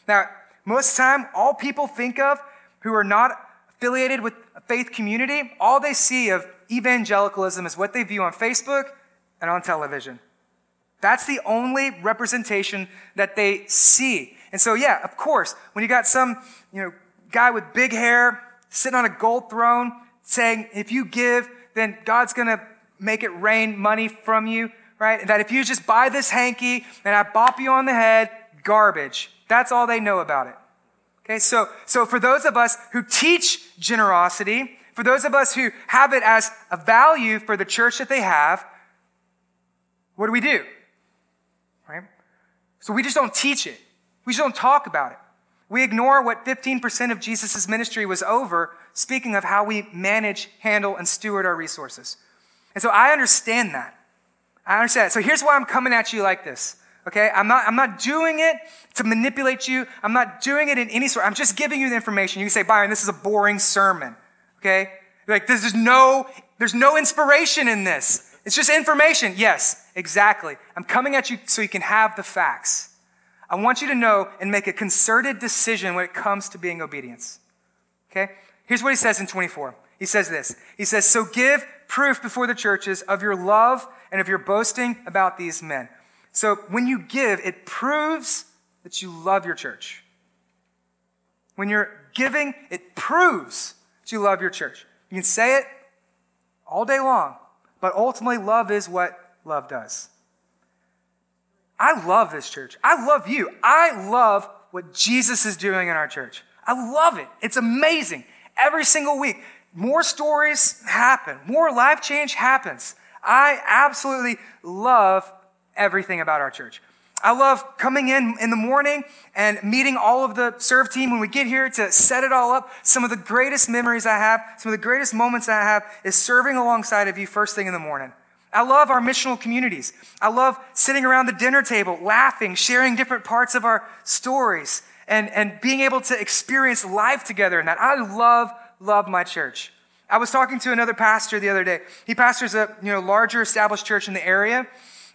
Now, most of the time, all people think of who are not affiliated with a faith community, all they see of evangelicalism is what they view on Facebook and on television. That's the only representation that they see. And so, yeah, of course, when you got some, you know, guy with big hair sitting on a gold throne saying, if you give, then God's going to make it rain money from you, right? And that if you just buy this hanky and I bop you on the head, garbage. That's all they know about it. Okay, so, so for those of us who teach generosity, for those of us who have it as a value for the church that they have, what do we do? Right? So we just don't teach it. We just don't talk about it. We ignore what 15% of Jesus' ministry was over, speaking of how we manage, handle, and steward our resources. And so I understand that. I understand. So here's why I'm coming at you like this. Okay? I'm not, I'm not doing it to manipulate you. I'm not doing it in any sort. I'm just giving you the information. You can say, Byron, this is a boring sermon. Okay? Like, there's no, there's no inspiration in this. It's just information. Yes, exactly. I'm coming at you so you can have the facts. I want you to know and make a concerted decision when it comes to being obedience. Okay? Here's what he says in 24. He says this. He says, So give proof before the churches of your love and of your boasting about these men. So when you give, it proves that you love your church. When you're giving, it proves that you love your church. You can say it all day long, but ultimately, love is what love does. I love this church. I love you. I love what Jesus is doing in our church. I love it. It's amazing. Every single week, more stories happen, more life change happens. I absolutely love everything about our church. I love coming in in the morning and meeting all of the serve team when we get here to set it all up. Some of the greatest memories I have, some of the greatest moments I have is serving alongside of you first thing in the morning. I love our missional communities. I love sitting around the dinner table, laughing, sharing different parts of our stories, and, and being able to experience life together in that. I love, love my church. I was talking to another pastor the other day. He pastors a you know larger established church in the area,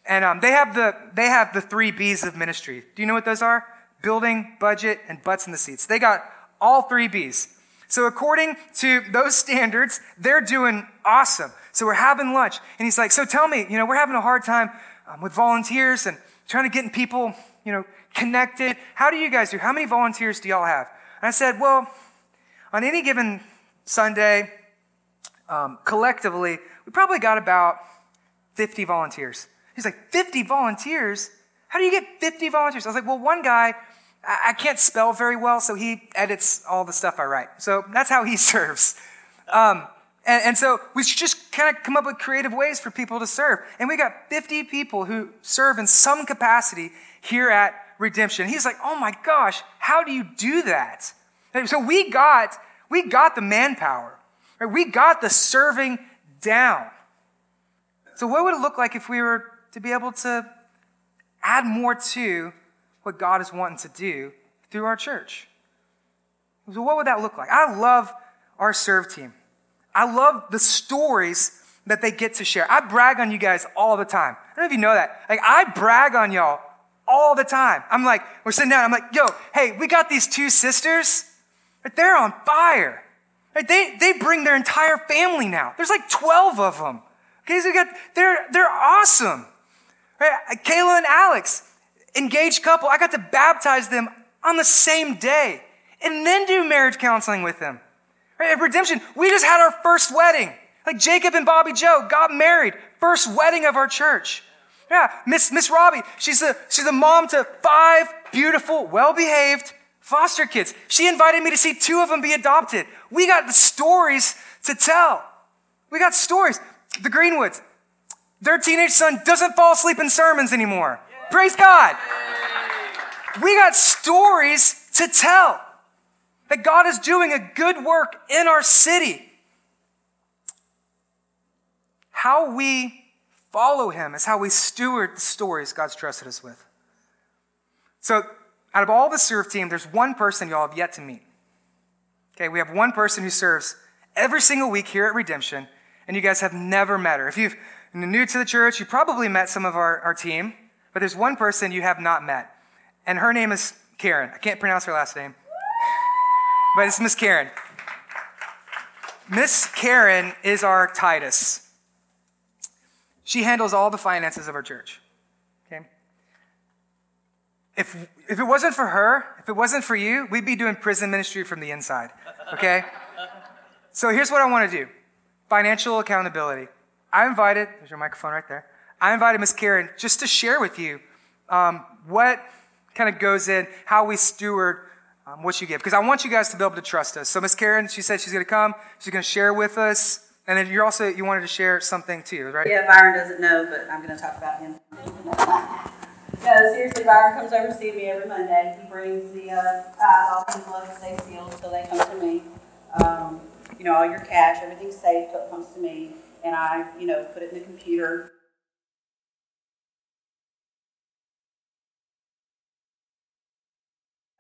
and um, they have the they have the three B's of ministry. Do you know what those are? Building, budget, and butts in the seats. They got all three B's. So according to those *laughs* standards, they're doing awesome. So we're having lunch, and he's like, "So tell me, you know, we're having a hard time um, with volunteers and trying to get people, you know, connected. How do you guys do? How many volunteers do y'all have?" And I said, "Well, on any given Sunday, um, collectively, we probably got about 50 volunteers." He's like, 50 volunteers? How do you get 50 volunteers? I was like, well, one guy, I can't spell very well, so he edits all the stuff I write. So that's how he *laughs* serves. Um, and, and, so we should just kind of come up with creative ways for people to serve. And we got 50 people who serve in some capacity here at Redemption. He's like, oh my gosh, how do you do that? So we got, we got the manpower. Right? We got the serving down. So what would it look like if we were to be able to add more to what God is wanting to do through our church. So, what would that look like? I love our serve team. I love the stories that they get to share. I brag on you guys all the time. I don't know if you know that. Like, I brag on y'all all the time. I'm like, we're sitting down, I'm like, yo, hey, we got these two sisters, but they're on fire. Right? They, they bring their entire family now. There's like 12 of them. Okay, so got, they're, they're awesome. Right? Kayla and Alex, engaged couple, I got to baptize them on the same day and then do marriage counseling with them. Right? At Redemption, we just had our first wedding. Like Jacob and Bobby Joe got married. First wedding of our church. Yeah, Miss, Miss Robbie, she's a, she's a mom to five beautiful, well-behaved foster kids. She invited me to see two of them be adopted. We got the stories to tell. We got stories. The Greenwoods, their teenage son doesn't fall asleep in sermons anymore. Praise God. We got stories to tell that God is doing a good work in our city. How we follow Him is how we steward the stories God's trusted us with. So, out of all the serve team, there's one person y'all have yet to meet. Okay, we have one person who serves every single week here at Redemption, and you guys have never met her. If you've new to the church, you probably met some of our, our team, but there's one person you have not met. And her name is Karen. I can't pronounce her last name, but it's Miss Karen. Miss Karen is our Titus. She handles all the finances of our church. Okay? If, if it wasn't for her, if it wasn't for you, we'd be doing prison ministry from the inside. Okay? *laughs* So here's what I want to do financial accountability. I invited, there's your microphone right there. I invited Miss Karen just to share with you um, what kind of goes in, how we steward um, what you give. Because I want you guys to be able to trust us. So Miss Karen, she said she's going to come. She's going to share with us. And then you're also, you wanted to share something too, right? Yeah, Byron doesn't know, but I'm going to talk about him. no, seriously, Byron comes over to see me every Monday. He brings the uh, tithe off and blood stay sealed until they come to me. Um, you know, all your cash, everything's safe till it comes to me. And I, you know, put it in the computer.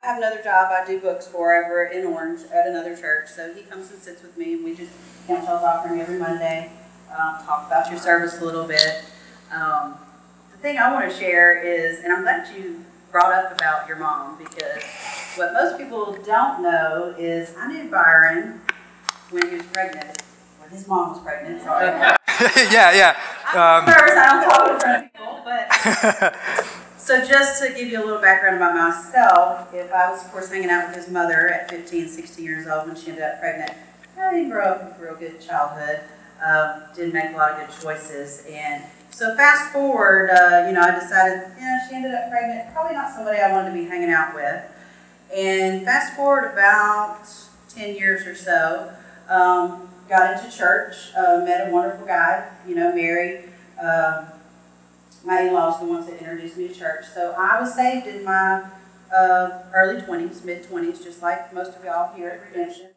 I have another job I do books for over in Orange at another church. So he comes and sits with me, and we just count y'all's offering every Monday, um, talk about your service a little bit. Um, the thing I want to share is, and I'm glad you brought up about your mom because what most people don't know is I knew Byron when he was pregnant, his mom was pregnant. Sorry. *laughs* yeah, yeah. I'm nervous. I don't talk in front of people, but. *laughs* So just to give you a little background about myself, if I was, of course, hanging out with his mother at 15, 16 years old when she ended up pregnant, I didn't grow up with a real good childhood. Um, didn't make a lot of good choices. And so fast forward, uh, you know, I decided, you know, she ended up pregnant. Probably not somebody I wanted to be hanging out with. And fast forward about 10 years or so, um, got into church, uh, met a wonderful guy, you know, married. Um, my in-laws the ones that introduced me to church. So I was saved in my uh, early 20s, mid 20s, just like most of y'all here at Redemption.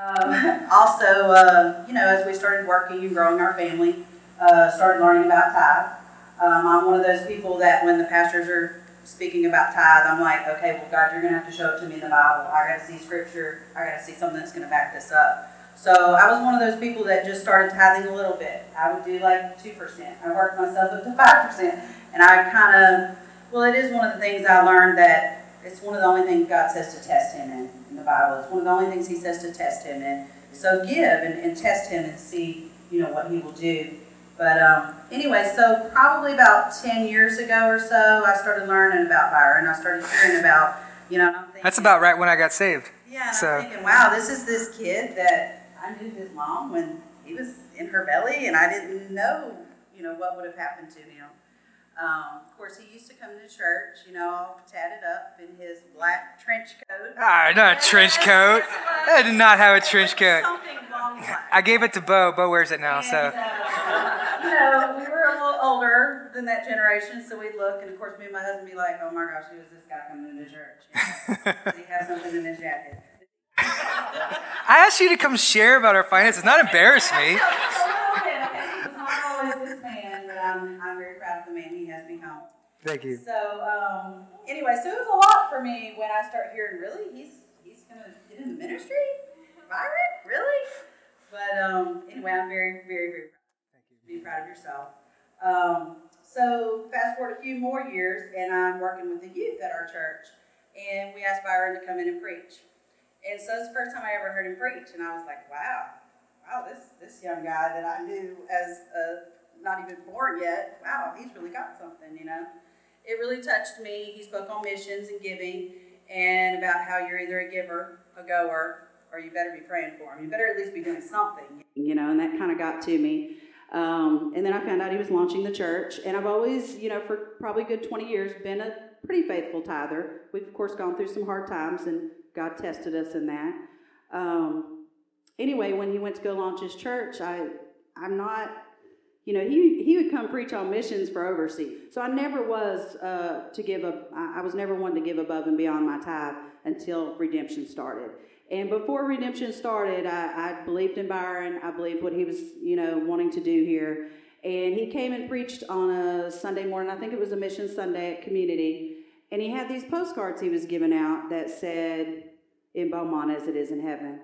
um, *laughs* also, uh, you know, as we started working and growing our family, uh, started learning about tithe. Um, I'm one of those people that when the pastors are speaking about tithe, I'm like, okay, well, God, you're going to have to show it to me in the Bible. I got to see scripture. I got to see something that's going to back this up. So I was one of those people that just started tithing a little bit. I would do like 2%. I worked myself up to 5%. And I kind of, well, it is one of the things I learned that it's one of the only things God says to test him in, in the Bible. It's one of the only things he says to test him in. So give and, and test him and see, you know, what he will do. But um, anyway, so probably about 10 years ago or so, I started learning about Byron. I started hearing about, you know, thinking, That's about right when I got saved. Yeah, and so. I'm thinking, wow, this is this kid that I knew his mom when he was in her belly, and I didn't know, you know, what would have happened to him. Um, of course, he used to come to church, you know, all tatted up in his black trench coat. Ah, not a *laughs* trench coat. I did not have a trench coat. Something long. I gave it to Bo. Bo wears it now, And, so. uh, you know, we were a little older than that generation, so we'd look, and of course, me and my husband be like, "Oh my gosh, who is this guy coming into church? Does *laughs* he have something in his jacket?" I asked you to come share about our finances, not embarrass me. *laughs* He's not always this man, but I'm, I'm very proud of the man he has become. Thank you. So um, anyway, so it was a lot for me when I start hearing, really, he's he's gonna get in the ministry, Byron, really? But um, anyway, I'm very, very, very proud. Thank you. Be proud of yourself. Um, so fast forward a few more years, and I'm working with the youth at our church, and we asked Byron to come in and preach. And so it's the first time I ever heard him preach, and I was like, wow, wow, this this young guy that I knew as uh, not even born yet, wow, he's really got something, you know. It really touched me. He spoke on missions and giving, and about how you're either a giver, a goer, or you better be praying for him. You better at least be doing something, you know. And that kind of got to me. Um, and then I found out he was launching the church, and I've always, you know, for probably good 20 years, been a pretty faithful tither. We've of course gone through some hard times and God tested us in that. Um, anyway, when he went to go launch his church, I, I'm not, you know, he, he would come preach on missions for overseas. So I never was uh, to give a, I was never one to give above and beyond my tithe until redemption started. And before redemption started, I, I believed in Byron. I believed what he was, you know, wanting to do here. And he came and preached on a Sunday morning. I think it was a mission Sunday at Community. And he had these postcards he was giving out that said, in Beaumont as it is in heaven.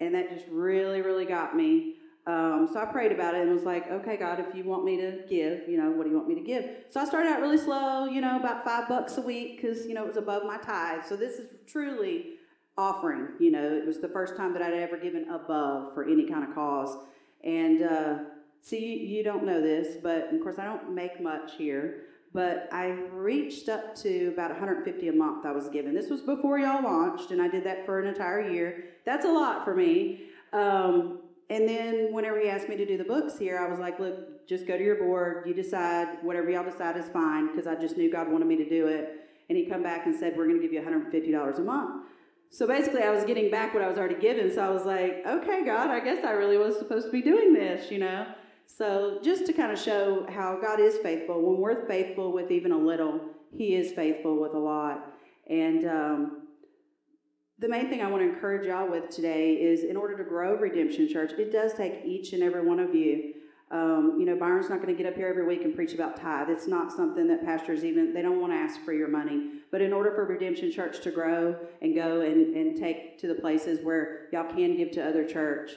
And that just really, really got me. Um, so I prayed about it and was like, okay, God, if you want me to give, you know, what do you want me to give? So I started out really slow, you know, about five bucks a week because, you know, it was above my tithe. So this is truly offering. You know, it was the first time that I'd ever given above for any kind of cause. And uh, see, you, you don't know this, but of course, I don't make much here. But I reached up to about 150 a month I was given. This was before y'all launched, and I did that for an entire year. That's a lot for me. Um, and then whenever he asked me to do the books here, I was like, look, just go to your board. You decide. Whatever y'all decide is fine because I just knew God wanted me to do it. And he come back and said, we're going to give you $150 a month. So basically, I was getting back what I was already given. So I was like, okay, God, I guess I really was supposed to be doing this, you know? So just to kind of show how God is faithful, when we're faithful with even a little, He is faithful with a lot. And um, the main thing I want to encourage y'all with today is in order to grow Redemption Church, it does take each and every one of you um, you know, Byron's not going to get up here every week and preach about tithe. It's not something that pastors even, they don't want to ask for your money. But in order for Redemption Church to grow and go and, and take to the places where y'all can give to other church,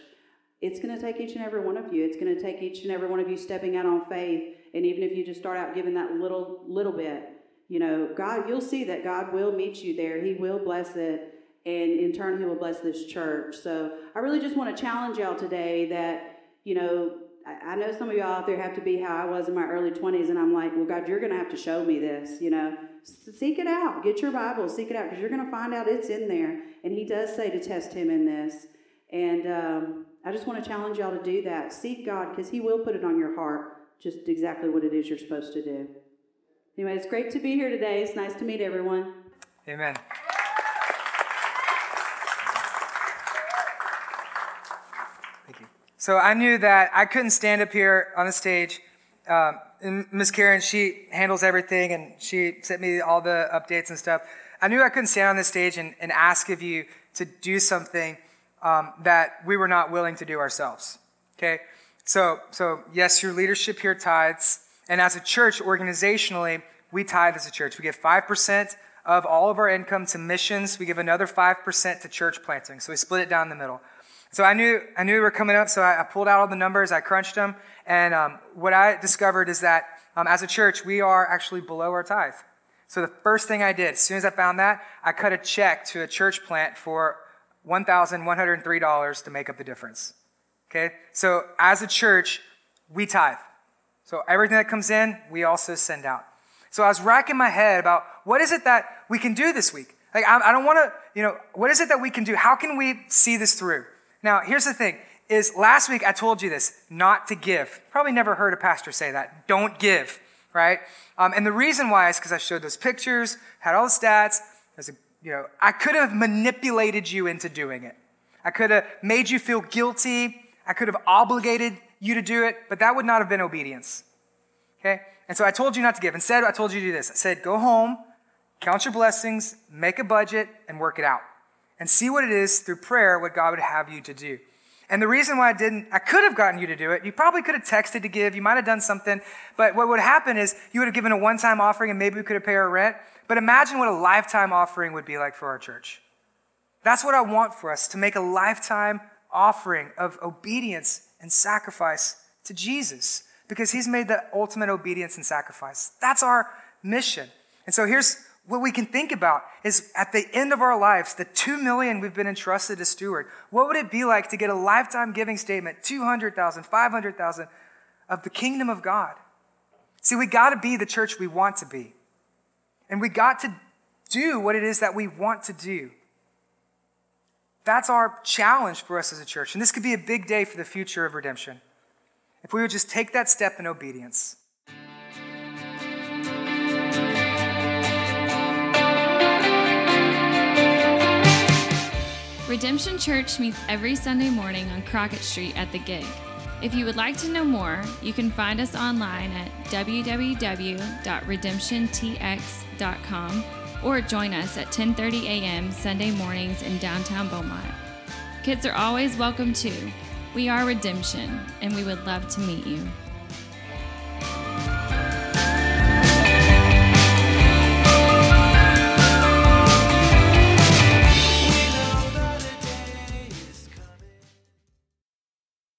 it's going to take each and every one of you. It's going to take each and every one of you stepping out on faith. And even if you just start out giving that little, little bit, you know, God, you'll see that God will meet you there. He will bless it. And in turn, He will bless this church. So I really just want to challenge y'all today that, you know, I know some of y'all out there have to be how I was in my early 20s, and I'm like, well, God, you're going to have to show me this, you know. Seek it out. Get your Bible. Seek it out because you're going to find out it's in there. And He does say to test Him in this. And um, I just want to challenge y'all to do that. Seek God because He will put it on your heart just exactly what it is you're supposed to do. Anyway, it's great to be here today. It's nice to meet everyone. Amen. Thank you. So I knew that I couldn't stand up here on the stage. Um, Miss Karen, she handles everything and she sent me all the updates and stuff. I knew I couldn't stand on the stage and, and ask of you to do something um, that we were not willing to do ourselves. Okay? So, so yes, your leadership here tithes. And as a church, organizationally, we tithe as a church. We give 5% of all of our income to missions. We give another 5% to church planting. So we split it down the middle. So I knew, I knew we were coming up, so I, I pulled out all the numbers, I crunched them, and um, what I discovered is that um, as a church, we are actually below our tithe. So the first thing I did, as soon as I found that, I cut a check to a church plant for $1,103 to make up the difference. Okay? So as a church, we tithe. So everything that comes in, we also send out. So I was racking my head about what is it that we can do this week? Like, I, I don't want to, you know, what is it that we can do? How can we see this through? Now, here's the thing is last week I told you this, not to give. Probably never heard a pastor say that. Don't give, right? Um, and the reason why is because I showed those pictures, had all the stats. As a, you know, I could have manipulated you into doing it. I could have made you feel guilty. I could have obligated you to do it, but that would not have been obedience. Okay? And so I told you not to give. Instead, I told you to do this. I said, go home, count your blessings, make a budget, and work it out and see what it is through prayer, what God would have you to do. And the reason why I didn't, I could have gotten you to do it. You probably could have texted to give. You might have done something. But what would happen is you would have given a one time offering and maybe we could have paid our rent. But imagine what a lifetime offering would be like for our church. That's what I want for us to make a lifetime offering of obedience and sacrifice to Jesus because he's made the ultimate obedience and sacrifice. That's our mission. And so here's what we can think about is at the end of our lives, the two million we've been entrusted to steward, what would it be like to get a lifetime giving statement, 200,000, 500,000 of the kingdom of God? See, we got to be the church we want to be. And we got to do what it is that we want to do. That's our challenge for us as a church. And this could be a big day for the future of redemption. If we would just take that step in obedience. Redemption Church meets every Sunday morning on Crockett Street at the Gig. If you would like to know more, you can find us online at www.redemptiontx.com or join us at 10:30 a.m. Sunday mornings in downtown Beaumont. Kids are always welcome too. We are Redemption, and we would love to meet you.